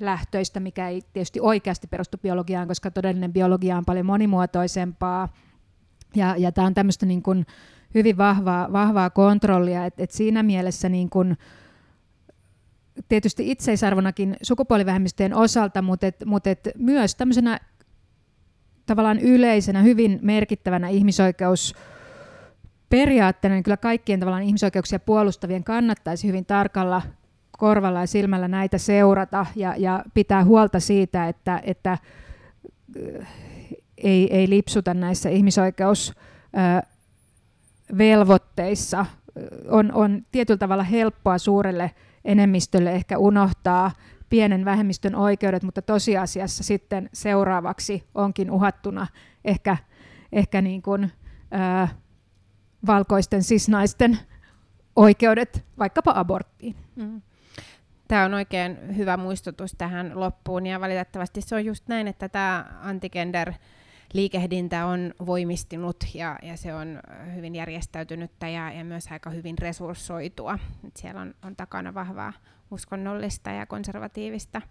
lähtöistä, mikä ei tietysti oikeasti perustu biologiaan, koska todellinen biologia on paljon monimuotoisempaa. Ja, ja tämä on tämmöistä niin kuin hyvin vahvaa, vahvaa kontrollia, että et siinä mielessä niin kuin, tietysti itseisarvonakin sukupuolivähemmistöjen osalta, mutta, et, mutta et myös tämmöisenä tavallaan yleisenä, hyvin merkittävänä ihmisoikeus periaatteena, niin kyllä kaikkien tavallaan ihmisoikeuksia puolustavien kannattaisi hyvin tarkalla korvalla ja silmällä näitä seurata ja, ja pitää huolta siitä, että, että ei, ei lipsuta näissä ihmisoikeusvelvoitteissa. On, on tietyllä tavalla helppoa suurelle enemmistölle ehkä unohtaa pienen vähemmistön oikeudet, mutta tosiasiassa sitten seuraavaksi onkin uhattuna ehkä, ehkä niin kuin, ää, valkoisten sisnaisten oikeudet vaikkapa aborttiin. Mm. Tämä on oikein hyvä muistutus tähän loppuun ja valitettavasti se on just näin, että tämä antigender liikehdintä on voimistunut ja, ja se on hyvin järjestäytynyttä ja, ja myös aika hyvin resurssoitua. Et siellä on, on takana vahvaa uskonnollista ja konservatiivista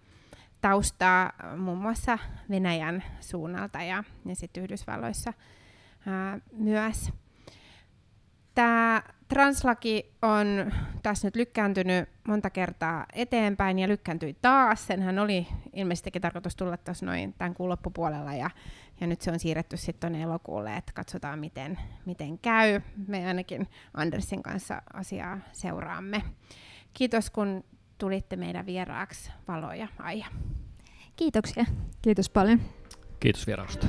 taustaa muun muassa Venäjän suunnalta ja, ja sitten Yhdysvalloissa ää, myös. Tämä translaki on tässä nyt lykkääntynyt monta kertaa eteenpäin ja lykkääntyi taas. Senhän oli ilmeisestikin tarkoitus tulla tuossa noin tämän kuun loppupuolella ja, ja nyt se on siirretty sitten tuonne elokuulle, että katsotaan miten, miten käy. Me ainakin Andersin kanssa asiaa seuraamme. Kiitos kun tulitte meidän vieraaksi Valo ja Aija. Kiitoksia. Kiitos paljon. Kiitos vierausta.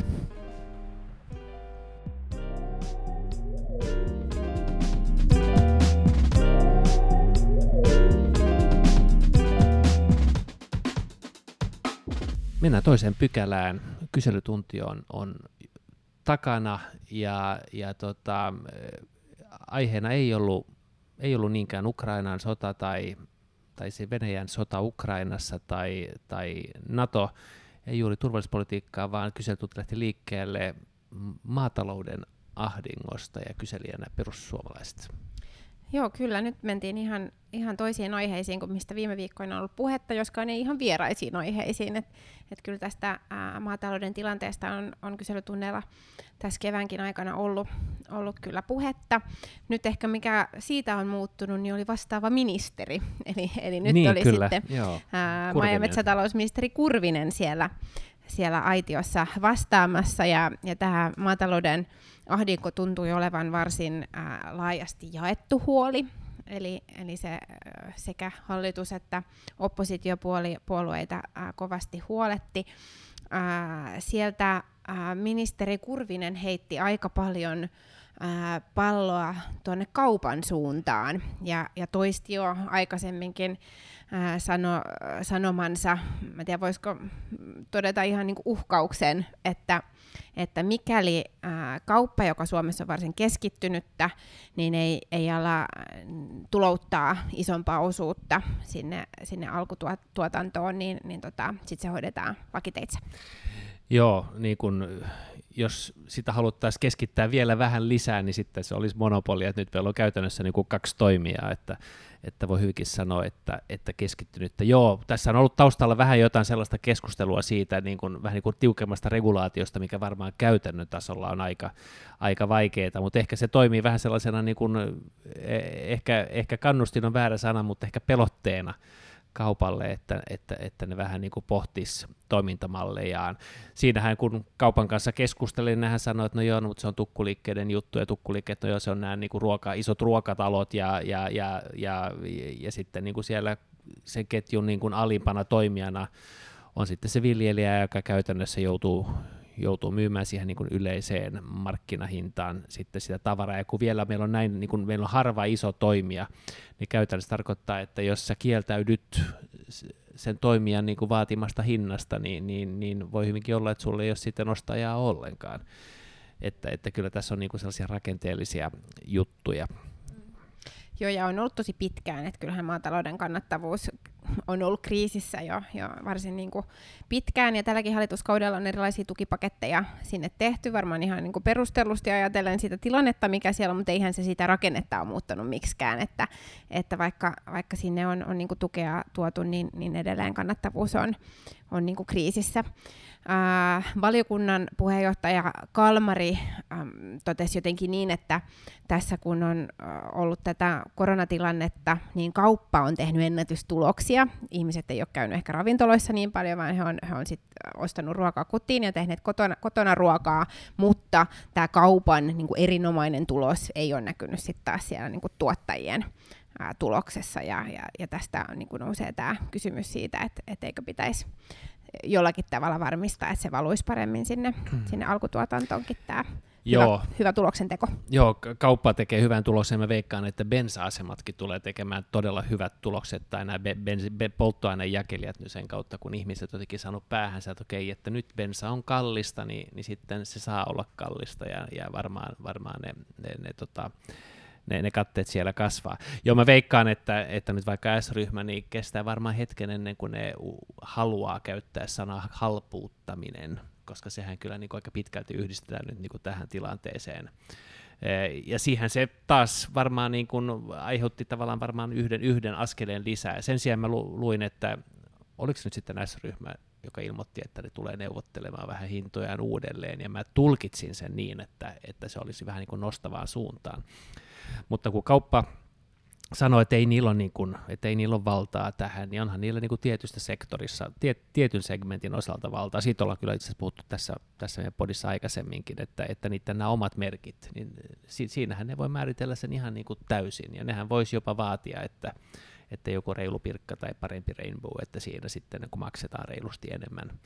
Mennään toiseen pykälään. Kyselytunti on, on takana ja, ja tota, aiheena ei ollut, ei ollut niinkään Ukrainan sota tai tai se Venäjän sota Ukrainassa tai, tai NATO, ei juuri turvallisuuspolitiikkaa, vaan kyselytunti lähti liikkeelle maatalouden ahdingosta ja kyselijänä perussuomalaiset. Joo, kyllä. Nyt mentiin ihan, ihan toisiin aiheisiin kuin mistä viime viikkoina on ollut puhetta, joskaan ei ihan vieraisiin aiheisiin. Et, et kyllä tästä ää, maatalouden tilanteesta on, on kyselytunneilla tässä keväänkin aikana ollut, ollut kyllä puhetta. Nyt ehkä mikä siitä on muuttunut, niin oli vastaava ministeri. Eli, eli nyt niin, oli kyllä. sitten ää, maa- ja metsätalousministeri Kurvinen siellä, siellä aitiossa vastaamassa. Ja, ja tämä maatalouden ahdinko tuntui olevan varsin ää, laajasti jaettu huoli. Eli, eli se sekä hallitus että oppositiopuolueita kovasti huoletti. Sieltä ministeri Kurvinen heitti aika paljon palloa tuonne kaupan suuntaan ja, ja toisti jo aikaisemminkin ää, sano, sanomansa, mä tiedän voisiko todeta ihan niin uhkauksen, että, että mikäli ää, kauppa, joka Suomessa on varsin keskittynyttä, niin ei, ei ala tulouttaa isompaa osuutta sinne, sinne alkutuotantoon, niin, niin tota, sitten se hoidetaan lakiteitse. Joo, niin kun, jos sitä haluttaisiin keskittää vielä vähän lisää, niin sitten se olisi monopoli, että nyt meillä on käytännössä niin kuin kaksi toimijaa, että, että voi hyvinkin sanoa, että, että keskittynyttä. Joo, tässä on ollut taustalla vähän jotain sellaista keskustelua siitä niin kuin, vähän niin kuin tiukemmasta regulaatiosta, mikä varmaan käytännön tasolla on aika, aika vaikeaa, mutta ehkä se toimii vähän sellaisena, niin kuin, eh, ehkä, ehkä kannustin on väärä sana, mutta ehkä pelotteena, kaupalle, että, että, että ne vähän niin pohtis toimintamallejaan. Siinähän kun kaupan kanssa keskustelin, niin hän sanoi, että no joo, no, mutta se on tukkuliikkeiden juttu, ja tukkuliikkeet, no joo, se on nämä niin ruoka, isot ruokatalot, ja, ja, ja, ja, ja sitten niin siellä sen ketjun niin alimpana toimijana on sitten se viljelijä, joka käytännössä joutuu joutuu myymään siihen niin kuin yleiseen markkinahintaan sitten sitä tavaraa. Ja kun vielä meillä on näin, niin kuin meillä on harva iso toimija, niin käytännössä tarkoittaa, että jos sä kieltäydyt sen toimijan niin kuin vaatimasta hinnasta, niin, niin, niin voi hyvinkin olla, että sulle ei ole sitten ostajaa ollenkaan. Että, että kyllä tässä on niin kuin sellaisia rakenteellisia juttuja. Joo, ja on ollut tosi pitkään, että kyllähän maatalouden kannattavuus on ollut kriisissä jo, jo varsin niin kuin pitkään, ja tälläkin hallituskaudella on erilaisia tukipaketteja sinne tehty, varmaan ihan niin kuin perustellusti ajatellen sitä tilannetta, mikä siellä on, mutta eihän se sitä rakennetta ole muuttanut miksikään, että, että vaikka, vaikka sinne on, on niin kuin tukea tuotu, niin, niin edelleen kannattavuus on, on niin kuin kriisissä. Äh, valiokunnan puheenjohtaja Kalmari ähm, totesi jotenkin niin, että tässä kun on äh, ollut tätä koronatilannetta, niin kauppa on tehnyt ennätystuloksia. Ihmiset ei ole käynyt ehkä ravintoloissa niin paljon, vaan he on, he on sit ostanut ruokaa kotiin ja tehneet kotona, kotona ruokaa, mutta tämä kaupan niin kuin erinomainen tulos ei ole näkynyt sitten taas siellä niin kuin tuottajien tuloksessa, ja, ja, ja tästä on, niin kuin nousee tämä kysymys siitä, että et eikö pitäisi jollakin tavalla varmistaa, että se valuisi paremmin sinne, mm. sinne alkutuotantoonkin tämä Joo. Hyvä, hyvä tuloksen teko. Joo, kauppa tekee hyvän tuloksen. Mä veikkaan, että bensa-asematkin tulee tekemään todella hyvät tulokset, tai nämä be- bensi- be- polttoainejakelijat nyt sen kautta, kun ihmiset jotenkin saanut päähänsä, että okei, että nyt bensa on kallista, niin, niin sitten se saa olla kallista, ja, ja varmaan, varmaan ne, ne, ne tota, ne, ne katteet siellä kasvaa. Joo, mä veikkaan, että, että nyt vaikka S-ryhmä niin kestää varmaan hetken ennen kuin ne haluaa käyttää sanaa halpuuttaminen, koska sehän kyllä niin kuin aika pitkälti yhdistetään nyt niin kuin tähän tilanteeseen. Ja siihen se taas varmaan niin kuin aiheutti tavallaan varmaan yhden, yhden askeleen lisää. Sen sijaan mä luin, että oliko nyt sitten S-ryhmä, joka ilmoitti, että ne tulee neuvottelemaan vähän hintojaan uudelleen, ja mä tulkitsin sen niin, että, että se olisi vähän niin kuin nostavaan suuntaan. Mutta kun kauppa sanoo, että ei niillä ole, niin kuin, että ei niillä ole valtaa tähän, niin onhan niillä niin kuin tietystä sektorissa, tiet, tietyn segmentin osalta valtaa. Siitä ollaan kyllä itse asiassa puhuttu tässä, tässä meidän podissa aikaisemminkin, että, että niiden nämä omat merkit, niin si, siinähän ne voi määritellä sen ihan niin kuin täysin, ja nehän voisi jopa vaatia, että, että joku reilu pirkka tai parempi rainbow, että siinä sitten kun maksetaan reilusti enemmän.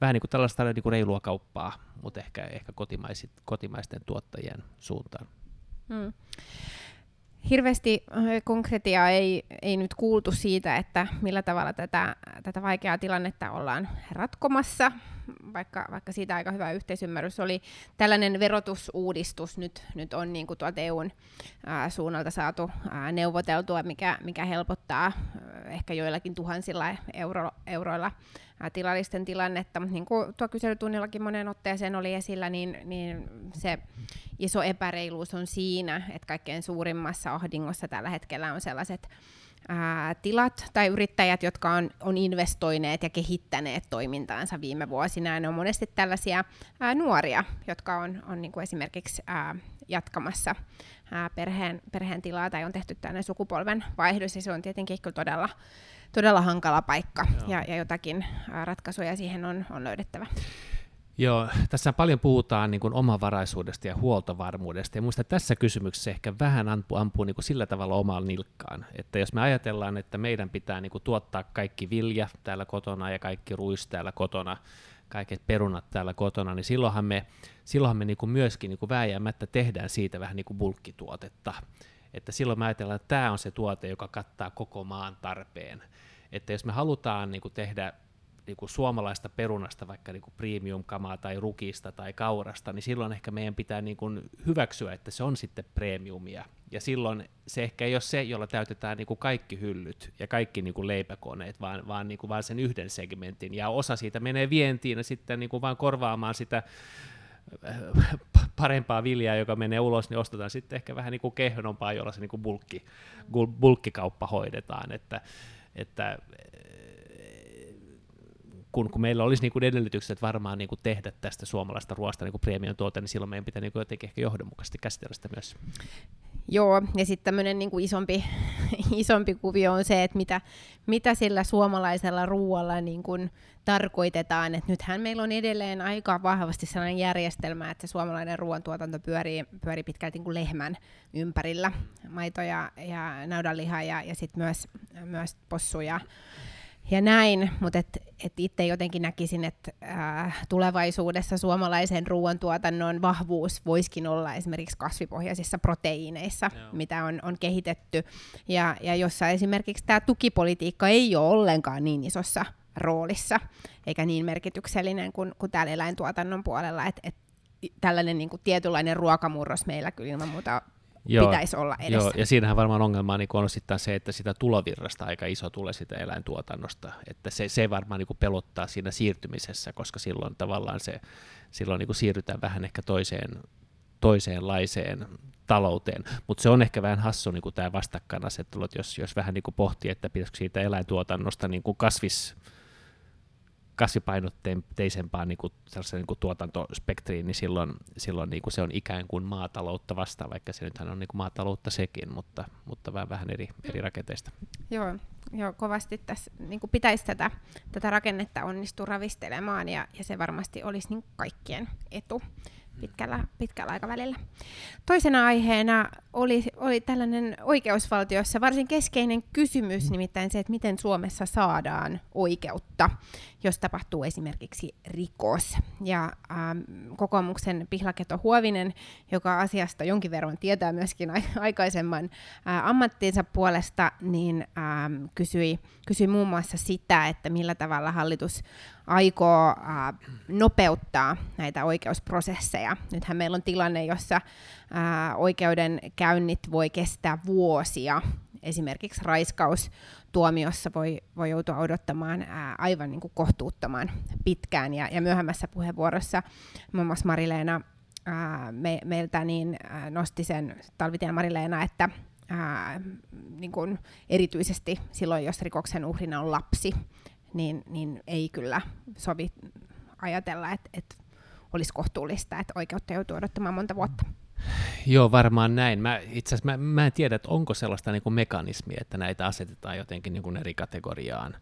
Vähän niin kuin tällaista niin kuin reilua kauppaa, mutta ehkä, ehkä kotimaisten tuottajien suuntaan. Hmm. Hirveästi äh, konkretiaa ei, ei nyt kuultu siitä, että millä tavalla tätä, tätä vaikeaa tilannetta ollaan ratkomassa, vaikka, vaikka siitä aika hyvä yhteisymmärrys oli. Tällainen verotusuudistus nyt, nyt on niin kuin tuolta EUn ää, suunnalta saatu ää, neuvoteltua, mikä, mikä helpottaa ää, ehkä joillakin tuhansilla euro, euroilla ää, tilallisten tilannetta, mutta niin kuin tuo kyselytunnillakin monen otteeseen oli esillä, niin, niin se iso epäreiluus on siinä, että kaikkein suurimmassa ahdingossa tällä hetkellä on sellaiset ää, tilat tai yrittäjät, jotka on, on investoineet ja kehittäneet toimintaansa viime vuosina. ne on monesti tällaisia ää, nuoria, jotka on, on niin kuin esimerkiksi ää, jatkamassa ää, perheen, perheen tilaa tai on tehty tällainen sukupolven vaihdos, ja se on tietenkin kyllä todella, todella hankala paikka, ja, ja jotakin ää, ratkaisuja siihen on, on löydettävä. Joo, tässä paljon puhutaan niin kuin omavaraisuudesta ja huoltovarmuudesta, ja muista tässä kysymyksessä ehkä vähän ampuu, ampuu niin kuin sillä tavalla omaan nilkkaan, että jos me ajatellaan, että meidän pitää niin kuin tuottaa kaikki vilja täällä kotona ja kaikki ruis täällä kotona, kaiket perunat täällä kotona, niin silloinhan me, silloinhan me niin kuin myöskin niin kuin vääjäämättä tehdään siitä vähän niin kuin bulkkituotetta, että silloin me ajatellaan, että tämä on se tuote, joka kattaa koko maan tarpeen, että jos me halutaan niin kuin tehdä niin kuin suomalaista perunasta, vaikka niin kuin premium-kamaa tai rukista tai kaurasta, niin silloin ehkä meidän pitää niin kuin hyväksyä, että se on sitten premiumia. Ja silloin se ehkä ei ole se, jolla täytetään niin kuin kaikki hyllyt ja kaikki niin kuin leipäkoneet, vaan, vaan, niin kuin vaan sen yhden segmentin. Ja osa siitä menee vientiin ja sitten niin kuin vaan korvaamaan sitä äh, parempaa viljaa, joka menee ulos, niin ostetaan sitten ehkä vähän niin kuin kehnompaa, jolla se niin kuin bulkki, bulkkikauppa hoidetaan. Että, että kun, kun meillä olisi niin kuin edellytykset varmaan niin kuin tehdä tästä suomalaista ruoasta niin premium tuote, niin silloin meidän pitää niin kuin jotenkin ehkä johdonmukaisesti käsitellä sitä myös. Joo, ja sitten tämmöinen niin isompi, isompi kuvio on se, että mitä, mitä sillä suomalaisella ruoalla niin kuin tarkoitetaan. Et nythän meillä on edelleen aika vahvasti sellainen järjestelmä, että se suomalainen ruoantuotanto pyörii, pyörii pitkälti niin kuin lehmän ympärillä. Maito ja, ja ja, ja sitten myös, myös possu ja ja näin, mutta et, et itse jotenkin näkisin, että äh, tulevaisuudessa suomalaisen ruoantuotannon vahvuus voisikin olla esimerkiksi kasvipohjaisissa proteiineissa, Joo. mitä on, on kehitetty, ja, ja jossa esimerkiksi tämä tukipolitiikka ei ole ollenkaan niin isossa roolissa, eikä niin merkityksellinen kuin, kuin täällä eläintuotannon puolella, että et tällainen niin kuin tietynlainen ruokamurros meillä kyllä ilman muuta joo, pitäisi olla edessä. Joo, ja siinähän varmaan ongelma niin on osittain se, että sitä tulovirrasta aika iso tulee sitä eläintuotannosta, että se, se varmaan niin pelottaa siinä siirtymisessä, koska silloin tavallaan se, silloin niin siirrytään vähän ehkä toiseen, toiseenlaiseen talouteen, mutta se on ehkä vähän hassu niin tämä vastakkainasettelu, että jos, jos vähän niin pohtii, että pitäisikö siitä eläintuotannosta niin kasvis, kasvipainotteisempaan niin kuin, niin kuin tuotantospektriin, niin silloin, silloin niin kuin se on ikään kuin maataloutta vastaan, vaikka se nythän on niin kuin maataloutta sekin, mutta, mutta vähän, vähän eri, eri rakenteista. Joo, joo kovasti tässä niin kuin pitäisi tätä, tätä rakennetta onnistua ravistelemaan, ja, ja se varmasti olisi niin kaikkien etu pitkällä, pitkällä aikavälillä. Toisena aiheena oli, oli tällainen oikeusvaltiossa varsin keskeinen kysymys, nimittäin se, että miten Suomessa saadaan oikeutta, jos tapahtuu esimerkiksi rikos. Ja ähm, kokoomuksen Pihlaketo Huovinen, joka asiasta jonkin verran tietää myöskin aikaisemman äh, ammattinsa puolesta, niin ähm, kysyi, kysyi muun muassa sitä, että millä tavalla hallitus aikoo äh, nopeuttaa näitä oikeusprosesseja. Nythän meillä on tilanne, jossa äh, oikeudenkäynnit voi kestää vuosia. Esimerkiksi raiskaustuomiossa voi, voi joutua odottamaan ää, aivan niin kuin kohtuuttoman pitkään. Ja, ja myöhemmässä puheenvuorossa muun muassa Marileena ää, me, meiltä niin, ää, nosti sen Talvitien Marileena, että ää, niin kuin erityisesti silloin, jos rikoksen uhrina on lapsi, niin, niin ei kyllä sovi ajatella, että, että olisi kohtuullista, että oikeutta joutuu odottamaan monta vuotta. Joo, varmaan näin. Mä, itse asiassa mä, mä en tiedä, että onko sellaista niin kuin mekanismia, että näitä asetetaan jotenkin niin kuin eri kategoriaan.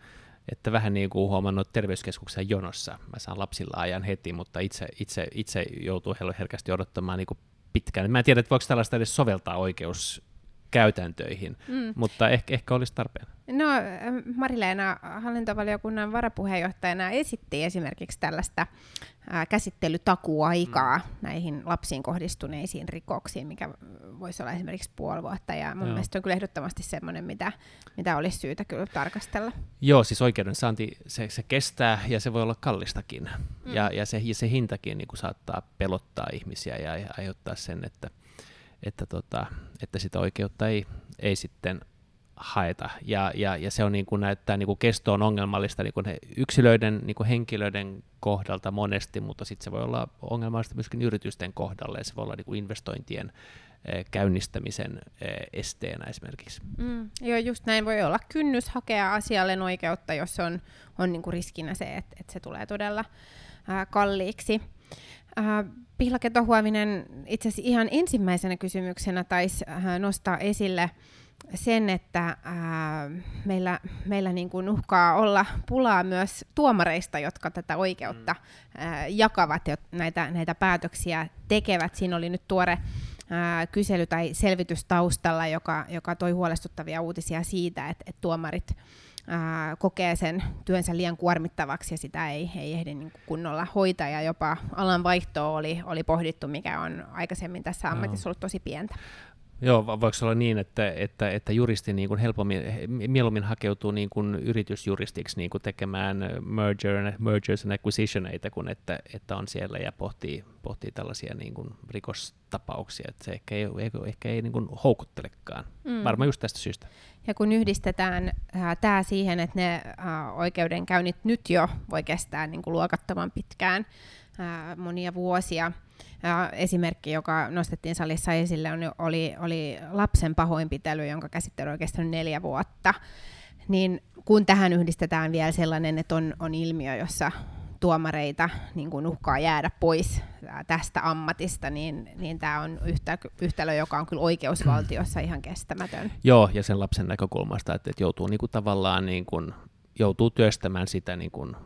Että vähän niin kuin huomannut terveyskeskuksen jonossa. Mä saan lapsilla ajan heti, mutta itse, itse, itse joutuu herkästi odottamaan niin kuin pitkään. Mä en tiedä, että voiko tällaista edes soveltaa oikeus käytäntöihin, mm. mutta ehkä, ehkä olisi tarpeen. No, Marileena hallintovaliokunnan varapuheenjohtajana esitti esimerkiksi tällaista ää, käsittelytakuaikaa mm. näihin lapsiin kohdistuneisiin rikoksiin, mikä voisi olla esimerkiksi puoli vuotta, ja mun Joo. mielestä on kyllä ehdottomasti semmoinen, mitä, mitä olisi syytä kyllä tarkastella. Joo, siis oikeudensaanti, se, se kestää ja se voi olla kallistakin, mm. ja, ja, se, ja se hintakin niin kuin saattaa pelottaa ihmisiä ja, ja aiheuttaa sen, että että, tota, että sitä oikeutta ei, ei sitten haeta. Ja, ja, ja se on niin kuin näyttää, niin kuin kesto on ongelmallista niin kuin yksilöiden, niin kuin henkilöiden kohdalta monesti, mutta sitten se voi olla ongelmallista myöskin yritysten kohdalle, ja se voi olla niin kuin investointien eh, käynnistämisen eh, esteenä esimerkiksi. Mm, joo, just näin voi olla kynnys hakea asialle oikeutta, jos on, on niin kuin riskinä se, että, että se tulee todella ää, kalliiksi. Ää, Pihlake itse asiassa ihan ensimmäisenä kysymyksenä taisi äh, nostaa esille sen, että ää, meillä, meillä niin kuin uhkaa olla pulaa myös tuomareista, jotka tätä oikeutta ää, jakavat ja näitä, näitä päätöksiä tekevät. Siinä oli nyt tuore ää, kysely tai selvitys taustalla, joka, joka toi huolestuttavia uutisia siitä, että, että tuomarit ää, kokee sen työnsä liian kuormittavaksi ja sitä ei, ei ehdi niin kunnolla hoitaa ja jopa alan vaihtoa oli, oli pohdittu, mikä on aikaisemmin tässä ammatissa ollut tosi pientä. Joo, voiko olla niin, että, että, että juristi niin kuin helpommin, mieluummin hakeutuu niin kuin yritysjuristiksi niin kuin tekemään merger, mergers and acquisitioneita, kuin että, että on siellä ja pohtii, pohtii tällaisia niin kuin rikostapauksia, että se ehkä ei, ehkä, ehkä ei niin kuin houkuttelekaan, mm. varmaan just tästä syystä. Ja kun yhdistetään äh, tämä siihen, että ne äh, oikeudenkäynnit nyt jo voi kestää niin kuin luokattoman pitkään, äh, monia vuosia, ja esimerkki, joka nostettiin salissa esille, on, oli, oli lapsen pahoinpitely, jonka käsittely on kestänyt neljä vuotta. Niin kun tähän yhdistetään vielä sellainen, että on, on ilmiö, jossa tuomareita niin kuin uhkaa jäädä pois tästä ammatista, niin, niin tämä on yhtä, yhtälö, joka on kyllä oikeusvaltiossa ihan kestämätön. Joo, ja sen lapsen näkökulmasta, että, että joutuu niin kuin tavallaan niin kuin, joutuu työstämään sitä niin kuin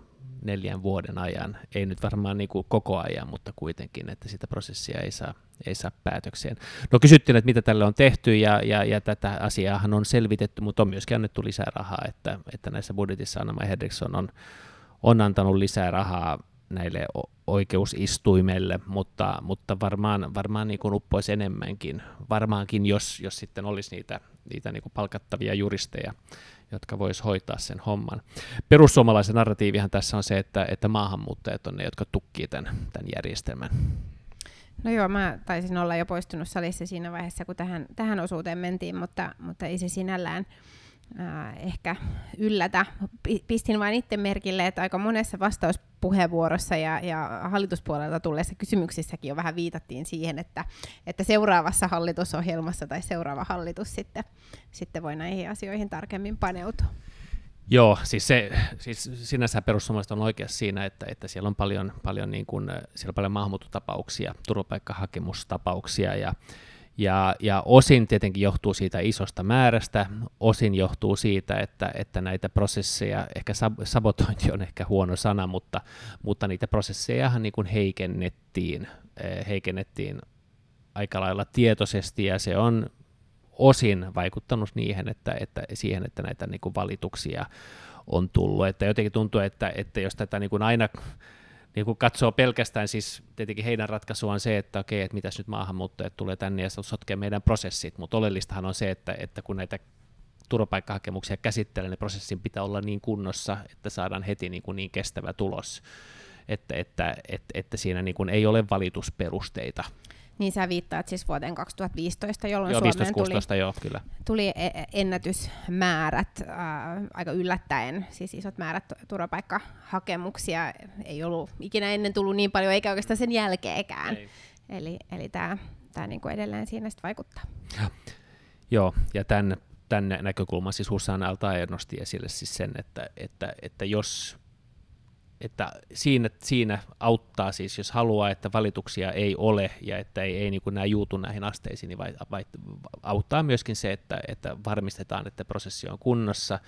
neljän vuoden ajan, ei nyt varmaan niin kuin koko ajan, mutta kuitenkin, että sitä prosessia ei saa, ei saa päätökseen. No kysyttiin, että mitä tälle on tehty, ja, ja, ja tätä asiaahan on selvitetty, mutta on myöskin annettu lisää rahaa, että, että näissä budjetissa Anna Henriksson on, on antanut lisää rahaa näille oikeusistuimelle, mutta, mutta varmaan, varmaan niin kuin uppoisi enemmänkin. Varmaankin, jos, jos sitten olisi niitä, niitä niin kuin palkattavia juristeja, jotka vois hoitaa sen homman. Perussuomalaisen narratiivihan tässä on se, että, että maahanmuuttajat on ne, jotka tukkii tämän, tämän järjestelmän. No joo, mä taisin olla jo poistunut salissa siinä vaiheessa, kun tähän, tähän osuuteen mentiin, mutta, mutta ei se sinällään äh, ehkä yllätä. Pistin vain itse merkille, että aika monessa vastauspuheenvuorossa ja, ja hallituspuolelta tulleissa kysymyksissäkin jo vähän viitattiin siihen, että, että seuraavassa hallitusohjelmassa tai seuraava hallitus sitten, sitten voi näihin asioihin tarkemmin paneutua. Joo, siis, se, siis sinänsä perussuomalaiset on oikeassa siinä, että, että siellä on paljon, paljon, niin kuin, siellä on paljon maahanmuuttotapauksia, turvapaikkahakemustapauksia ja ja, ja osin tietenkin johtuu siitä isosta määrästä, osin johtuu siitä, että, että näitä prosesseja, ehkä sabotointi on ehkä huono sana, mutta, mutta niitä prosessejahan niin kuin heikennettiin, eh, heikennettiin aika lailla tietoisesti, ja se on osin vaikuttanut niihin, että, että siihen, että näitä niin kuin valituksia on tullut. Että jotenkin tuntuu, että, että jos tätä niin kuin aina niin kun katsoo pelkästään, siis tietenkin heidän ratkaisu on se, että okei, että mitäs nyt maahanmuuttajat tulee tänne ja sotkee meidän prosessit, mutta oleellistahan on se, että, että kun näitä turvapaikkahakemuksia käsittelee, niin prosessin pitää olla niin kunnossa, että saadaan heti niin, kuin niin kestävä tulos, että, että, että, että siinä niin kuin ei ole valitusperusteita. Niin sä viittaat siis vuoteen 2015, jolloin joo, Suomeen 15, tuli, joo, kyllä. tuli e- e- ennätysmäärät, äh, aika yllättäen, siis isot määrät turvapaikkahakemuksia. Ei ollut ikinä ennen tullut niin paljon, eikä oikeastaan sen jälkeenkään. Ei. Eli, eli tämä tää niinku edelleen siinä sitten vaikuttaa. Ja. Joo, ja tämän, tämän näkökulman siis Hussan Altair nosti esille siis sen, että, että, että jos että siinä, siinä auttaa siis, jos haluaa, että valituksia ei ole ja että ei, ei niin kuin nämä juutu näihin asteisiin, niin vai, vai, auttaa myöskin se, että, että varmistetaan, että prosessi on kunnossa,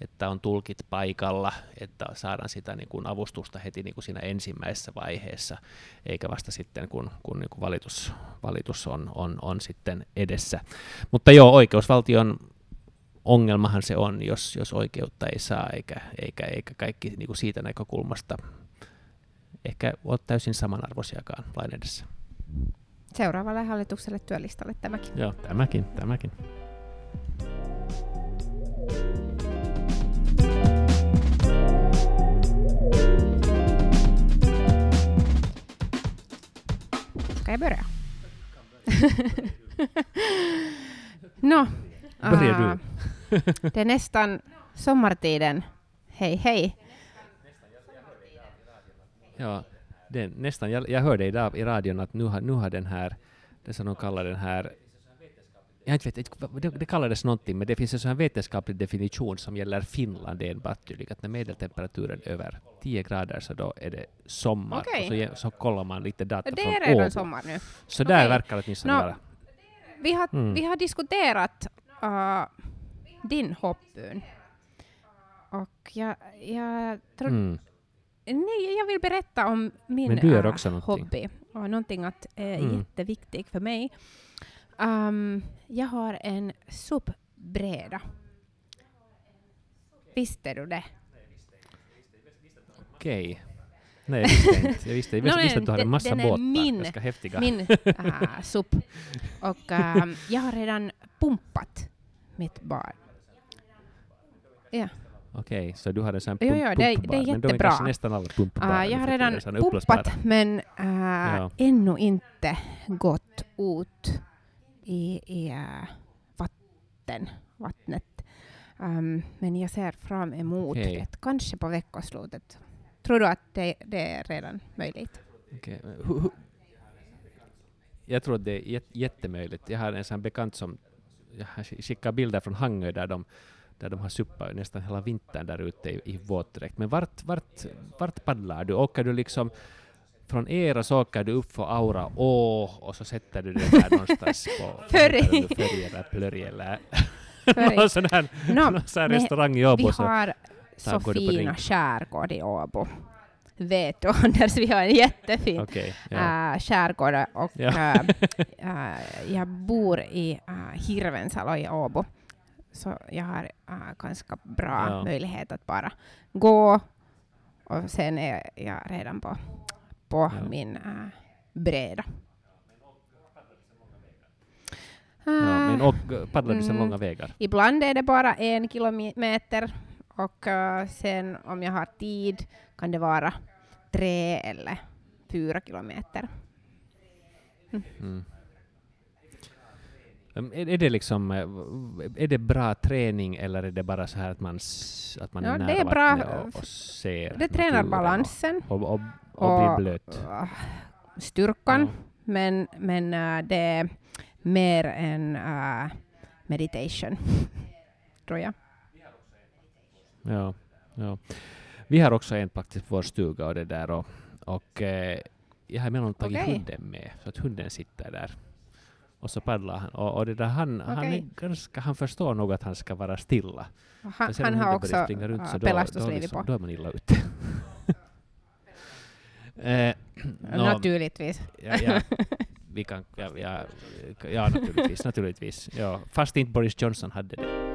että on tulkit paikalla, että saadaan sitä niin kuin avustusta heti niin kuin siinä ensimmäisessä vaiheessa, eikä vasta sitten, kun, kun niin kuin valitus, valitus on, on, on sitten edessä. Mutta joo, oikeusvaltion ongelmahan se on, jos, jos oikeutta ei saa, eikä, eikä, eikä kaikki niin kuin siitä näkökulmasta ehkä ole täysin samanarvoisiakaan lain edessä. Seuraavalle hallitukselle työlistalle tämäkin. Joo, tämäkin, tämäkin. Ska jag börja? no, Börjar du? det är nästan sommartiden. Hej hej! Ja, det, nästan. Jag, jag hörde idag i radion att nu har, nu har den här, det som de kallar den här jag inte vet, det, det kallades någonting, men det finns en sån vetenskaplig definition som gäller Finland enbart tydligt, att när medeltemperaturen är över 10 grader så då är det sommar. Okay. Och så, så kollar man lite data det från är redan Åbo. sommar nu. Så där okay. verkar det åtminstone no, vara. Vi har, mm. vi har diskuterat uh, din hoppbön. Och jag, jag tror... Mm. Nej, jag vill berätta om min Men du gör äh, också någonting. hobby. Och någonting att är Mm. jätteviktigt för mig. Um, jag har en SUP-bräda. Visste du det? Okej. Nej, jag visste inte. Jag visste, jag visste, No, visste att du hade en massa båtar. min- Ganska häftiga. Min äh, SUP. Och ähm, jag har redan pumpat mitt barn. Ja. Okej, så du har en sån Jo, pump, jo, det är- pumpbar. det är Men då är jättebra. kanske nästan alla pumpbara. Uh, jag har redan pumpat men äh, Ja. ännu inte gått ut i, i äh, vatten, vattnet. Um, men jag ser fram emot Okej. det, kanske på veckoslutet. Tror du att det, det är redan möjligt? Hu- Jag tror att det är jät- jättemöjligt. Jag har en sån bekant som jag har sk- skickat bilder från Hangö där de, där de har suppat nästan hela vintern där ute i, i våtdräkt. Men vart, vart, vart paddlar du? Åker du liksom från era så åker du upp för Aura å och så sätter du dig där någonstans på Förri. Förri eller Plöri eller någon sån här, No, någon sån här restaurang i Vi Åbo. så- har så på fina skärgård i Åbo. Vet du Anders, vi har en jättefin Okej, ja. äh, skärgård och Ja. äh, jag bor i äh, Hirvensalo i Åbo. Så jag har äh, ganska bra Ja. möjlighet att bara gå och sen är jag redan på, på Ja. min äh, bräda. ja. Äh, Men och, paddlar du så mm. långa vägar? Ibland är det bara en kilometer och eh, sen om jag har tid kan det vara tre eller fyra kilometer. Mm. Um, Är, är det liksom, eh, är det bra träning eller är det bara så här att man, att man Ja, är är bra, vattnet och, och ser Det tränar balansen och, och, och, och blir blöt? eh, styrkan, Ja. men, men eh, det är mer än eh, meditation, tror jag. Ja, ja. Vi har också en faktiskt på vår stuga och det där och, och eh, jag har emellanåt tagit Okej. hunden med så att hunden sitter där och så paddlar han och, och det där han, han, är ganska, han förstår nog att han ska vara stilla. Han, han har också runt uh, så då, då, liksom, på. då är man illa ute. eh, nå, Naturligtvis. ja, ja, vi kan, ja, ja, ja, naturligtvis, naturligtvis. Ja, fast inte Boris Johnson hade det.